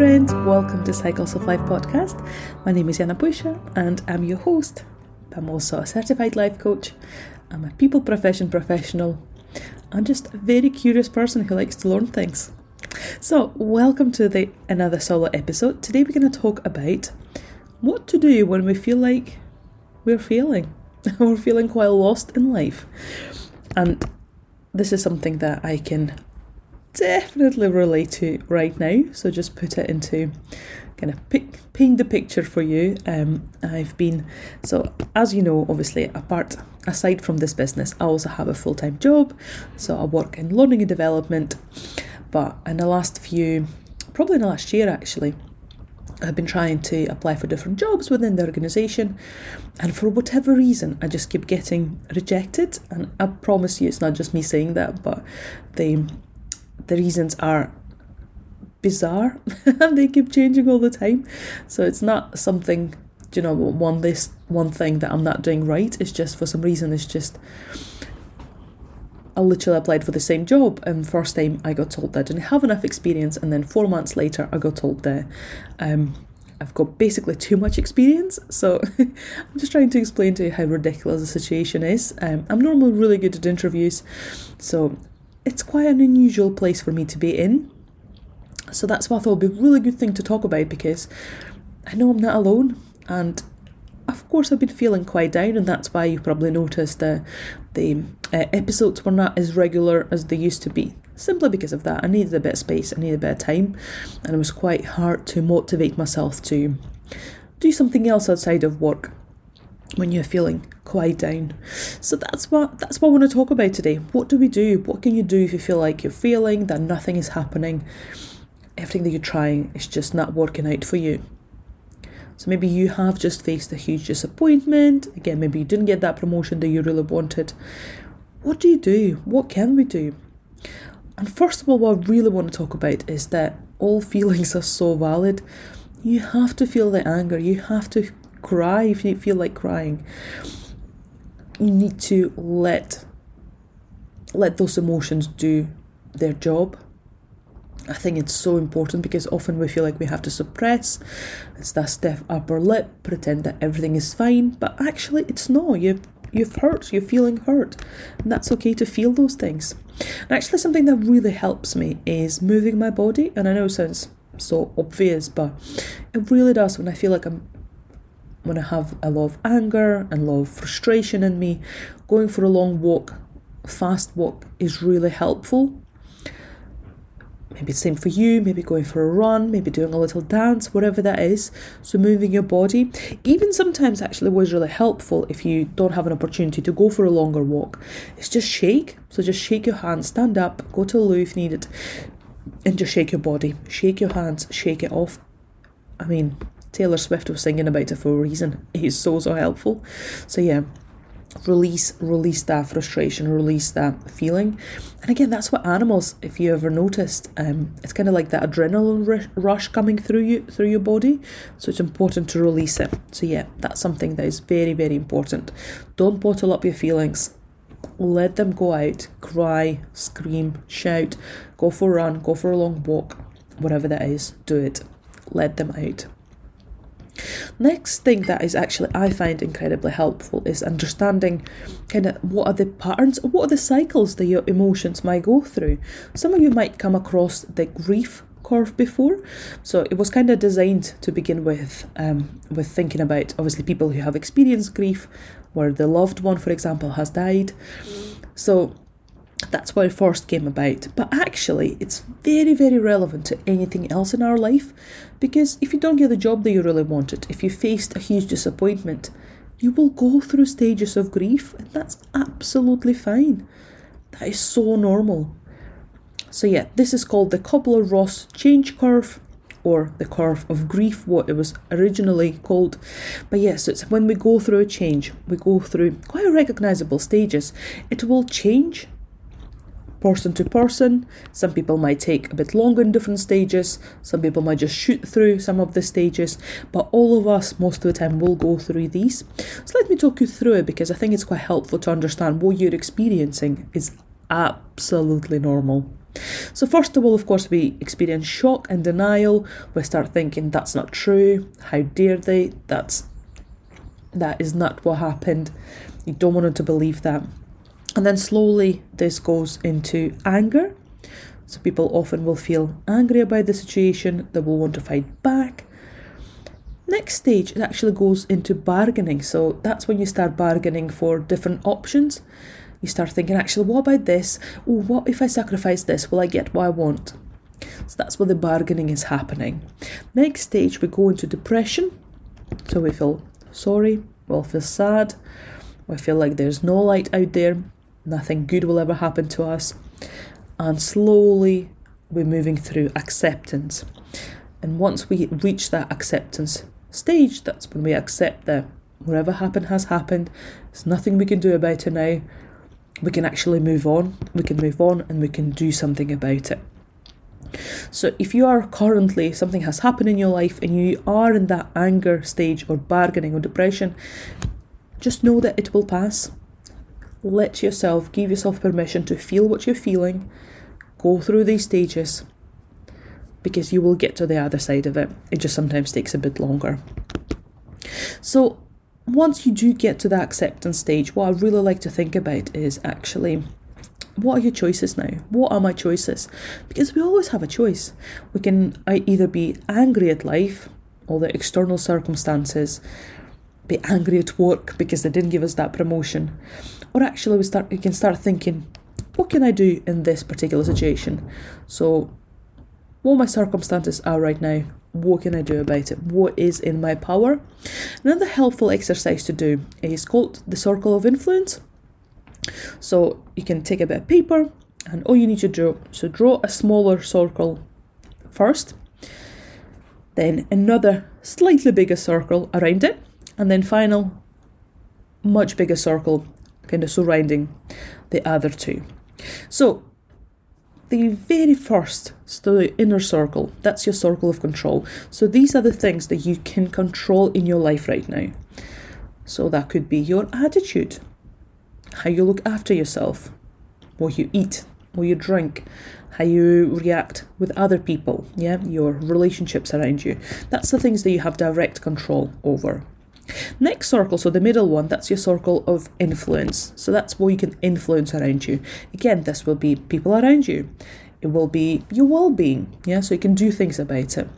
friends, welcome to Cycles of Life podcast. My name is Jana Puisha and I'm your host. I'm also a certified life coach. I'm a people profession professional I'm just a very curious person who likes to learn things. So, welcome to the another solo episode. Today we're going to talk about what to do when we feel like we're failing. we're feeling quite lost in life. And this is something that I can definitely relate to right now. So just put it into kind of pick, paint the picture for you. Um, I've been so as you know, obviously apart aside from this business, I also have a full time job. So I work in learning and development. But in the last few, probably in the last year actually, I've been trying to apply for different jobs within the organisation, and for whatever reason, I just keep getting rejected. And I promise you, it's not just me saying that, but the the reasons are bizarre and they keep changing all the time. So it's not something, you know, one this one thing that I'm not doing right. It's just for some reason it's just I literally applied for the same job and first time I got told that I didn't have enough experience and then four months later I got told that um, I've got basically too much experience. So I'm just trying to explain to you how ridiculous the situation is. Um, I'm normally really good at interviews, so it's quite an unusual place for me to be in. So that's why I thought would be a really good thing to talk about because I know I'm not alone and of course I've been feeling quite down and that's why you probably noticed that the uh, episodes were not as regular as they used to be simply because of that I needed a bit of space I needed a bit of time and it was quite hard to motivate myself to do something else outside of work when you're feeling quite down. So that's what that's what I want to talk about today. What do we do? What can you do if you feel like you're failing, that nothing is happening, everything that you're trying is just not working out for you? So maybe you have just faced a huge disappointment. Again, maybe you didn't get that promotion that you really wanted. What do you do? What can we do? And first of all, what I really want to talk about is that all feelings are so valid. You have to feel the anger. You have to cry if you feel like crying. You need to let let those emotions do their job. I think it's so important because often we feel like we have to suppress. It's that stiff upper lip, pretend that everything is fine, but actually it's not. You've you've hurt, you're feeling hurt. And that's okay to feel those things. And actually something that really helps me is moving my body. And I know it sounds so obvious, but it really does when I feel like I'm when I have a lot of anger and a lot of frustration in me, going for a long walk, fast walk is really helpful. Maybe same for you, maybe going for a run, maybe doing a little dance, whatever that is. So moving your body. Even sometimes actually was really helpful if you don't have an opportunity to go for a longer walk. It's just shake. So just shake your hands, stand up, go to a loo if needed, and just shake your body. Shake your hands, shake it off. I mean, Taylor Swift was singing about it for a reason. He's so so helpful. So yeah, release release that frustration, release that feeling. And again, that's what animals. If you ever noticed, um, it's kind of like that adrenaline rush coming through you through your body. So it's important to release it. So yeah, that's something that is very very important. Don't bottle up your feelings. Let them go out, cry, scream, shout, go for a run, go for a long walk, whatever that is, do it. Let them out. Next thing that is actually I find incredibly helpful is understanding kind of what are the patterns, what are the cycles that your emotions might go through. Some of you might come across the grief curve before, so it was kind of designed to begin with, um, with thinking about obviously people who have experienced grief, where the loved one, for example, has died. So that's why first came about. But actually, it's very, very relevant to anything else in our life because if you don't get the job that you really wanted, if you faced a huge disappointment, you will go through stages of grief, and that's absolutely fine. That is so normal. So, yeah, this is called the Kubler Ross change curve or the curve of grief, what it was originally called. But yes, it's when we go through a change, we go through quite recognizable stages. It will change person to person. Some people might take a bit longer in different stages. Some people might just shoot through some of the stages. But all of us, most of the time, will go through these. So let me talk you through it because I think it's quite helpful to understand what you're experiencing is absolutely normal. So, first of all, of course, we experience shock and denial. We start thinking that's not true. How dare they? That's that is not what happened. You don't want them to believe that. And then slowly this goes into anger. So people often will feel angry about the situation, they will want to fight back. Next stage, it actually goes into bargaining. So that's when you start bargaining for different options. You start thinking, actually, what about this? Oh, what if I sacrifice this? Will I get what I want? So that's where the bargaining is happening. Next stage, we go into depression. So we feel sorry, we'll feel sad, we feel like there's no light out there, nothing good will ever happen to us. And slowly we're moving through acceptance. And once we reach that acceptance stage, that's when we accept that whatever happened has happened, there's nothing we can do about it now. We can actually move on, we can move on and we can do something about it. So, if you are currently something has happened in your life and you are in that anger stage or bargaining or depression, just know that it will pass. Let yourself give yourself permission to feel what you're feeling, go through these stages because you will get to the other side of it. It just sometimes takes a bit longer. So, once you do get to that acceptance stage, what I really like to think about is actually what are your choices now? What are my choices? Because we always have a choice. We can either be angry at life, or the external circumstances, be angry at work because they didn't give us that promotion, or actually we start we can start thinking, what can I do in this particular situation? So, what my circumstances are right now, what can I do about it? What is in my power? Another helpful exercise to do is called the circle of influence. So you can take a bit of paper and all you need to do so draw a smaller circle first, then another slightly bigger circle around it, and then final much bigger circle kind of surrounding the other two. So the very first, the inner circle, that's your circle of control. So these are the things that you can control in your life right now. So that could be your attitude, how you look after yourself, what you eat, what you drink, how you react with other people, yeah, your relationships around you. That's the things that you have direct control over. Next circle, so the middle one, that's your circle of influence. So that's what you can influence around you. Again, this will be people around you. It will be your well-being, yeah, so you can do things about it.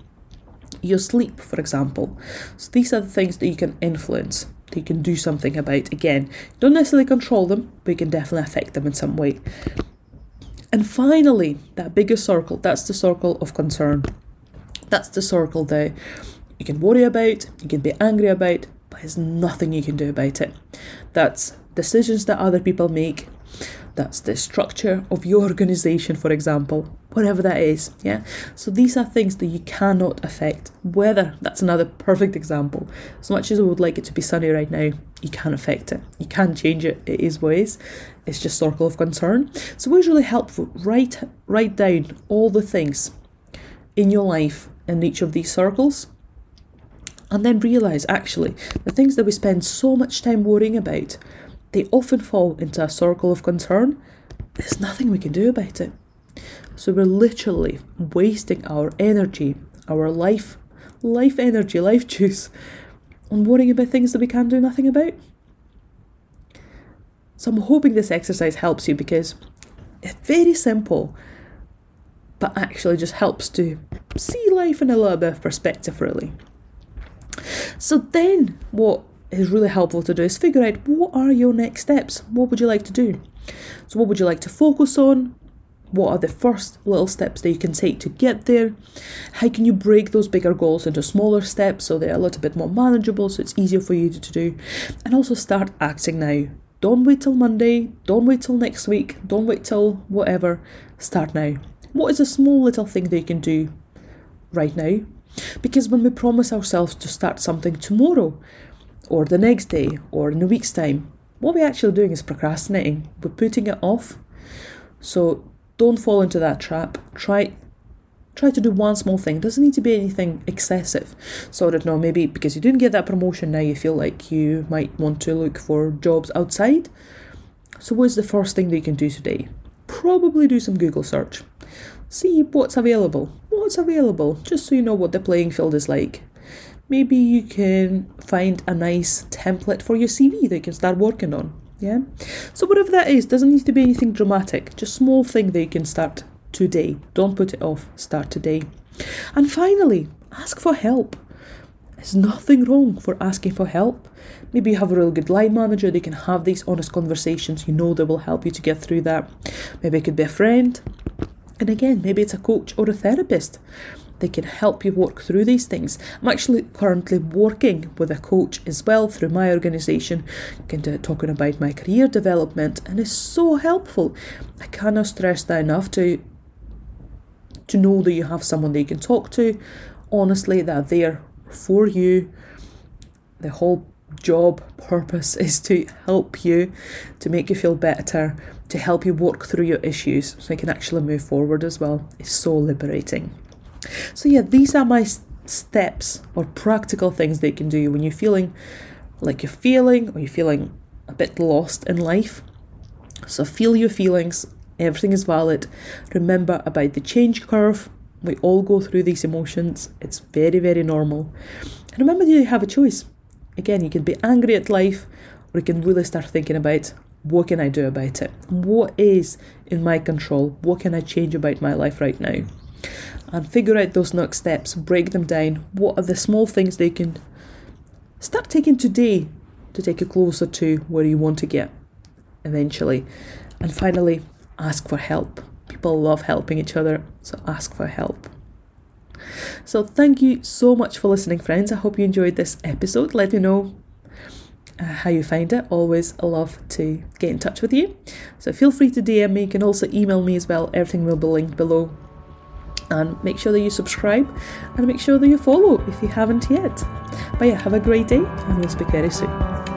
Your sleep, for example. So these are the things that you can influence that you can do something about. Again, don't necessarily control them, but you can definitely affect them in some way. And finally, that bigger circle, that's the circle of concern. That's the circle that you can worry about, you can be angry about, but there's nothing you can do about it. That's decisions that other people make. That's the structure of your organization, for example, whatever that is. Yeah. So these are things that you cannot affect. Weather, that's another perfect example. As much as I would like it to be sunny right now, you can't affect it. You can't change it. It is what it is. It's just circle of concern. So it's really helpful. Write write down all the things in your life in each of these circles and then realize actually the things that we spend so much time worrying about they often fall into a circle of concern. There's nothing we can do about it. So we're literally wasting our energy, our life, life energy, life juice on worrying about things that we can do nothing about. So I'm hoping this exercise helps you because it's very simple, but actually just helps to see life in a little bit of perspective, really. So then, what is really helpful to do is figure out what are your next steps? What would you like to do? So, what would you like to focus on? What are the first little steps that you can take to get there? How can you break those bigger goals into smaller steps so they're a little bit more manageable so it's easier for you to do? And also start acting now. Don't wait till Monday, don't wait till next week, don't wait till whatever. Start now. What is a small little thing that you can do right now? Because when we promise ourselves to start something tomorrow, or the next day, or in a week's time, what we're actually doing is procrastinating. We're putting it off. So don't fall into that trap. Try try to do one small thing. It doesn't need to be anything excessive. So I don't know, maybe because you didn't get that promotion now you feel like you might want to look for jobs outside. So what is the first thing that you can do today? probably do some Google search. See what's available. What's available, just so you know what the playing field is like. Maybe you can find a nice template for your CV that you can start working on. Yeah? So, whatever that is, doesn't need to be anything dramatic, just small thing that you can start today. Don't put it off, start today. And finally, ask for help. There's nothing wrong for asking for help. Maybe you have a really good line manager, they can have these honest conversations, you know they will help you to get through that. Maybe it could be a friend. And again, maybe it's a coach or a therapist. They can help you work through these things. I'm actually currently working with a coach as well through my organisation, talking about my career development, and it's so helpful. I cannot stress that enough to to know that you have someone that you can talk to. Honestly, they're there for you. The whole job purpose is to help you, to make you feel better, to help you work through your issues so you can actually move forward as well. It's so liberating. So, yeah, these are my steps or practical things that you can do when you're feeling like you're feeling or you're feeling a bit lost in life. So, feel your feelings, everything is valid. Remember about the change curve. We all go through these emotions, it's very, very normal. And remember, you have a choice. Again, you can be angry at life, or you can really start thinking about what can I do about it? What is in my control? What can I change about my life right now? And figure out those next steps, break them down. What are the small things they can start taking today to take you closer to where you want to get eventually? And finally, ask for help. People love helping each other, so ask for help. So, thank you so much for listening, friends. I hope you enjoyed this episode. Let me know uh, how you find it. Always love to get in touch with you. So, feel free to DM me. You can also email me as well. Everything will be linked below. And make sure that you subscribe and make sure that you follow if you haven't yet. But yeah, have a great day and we'll speak very soon.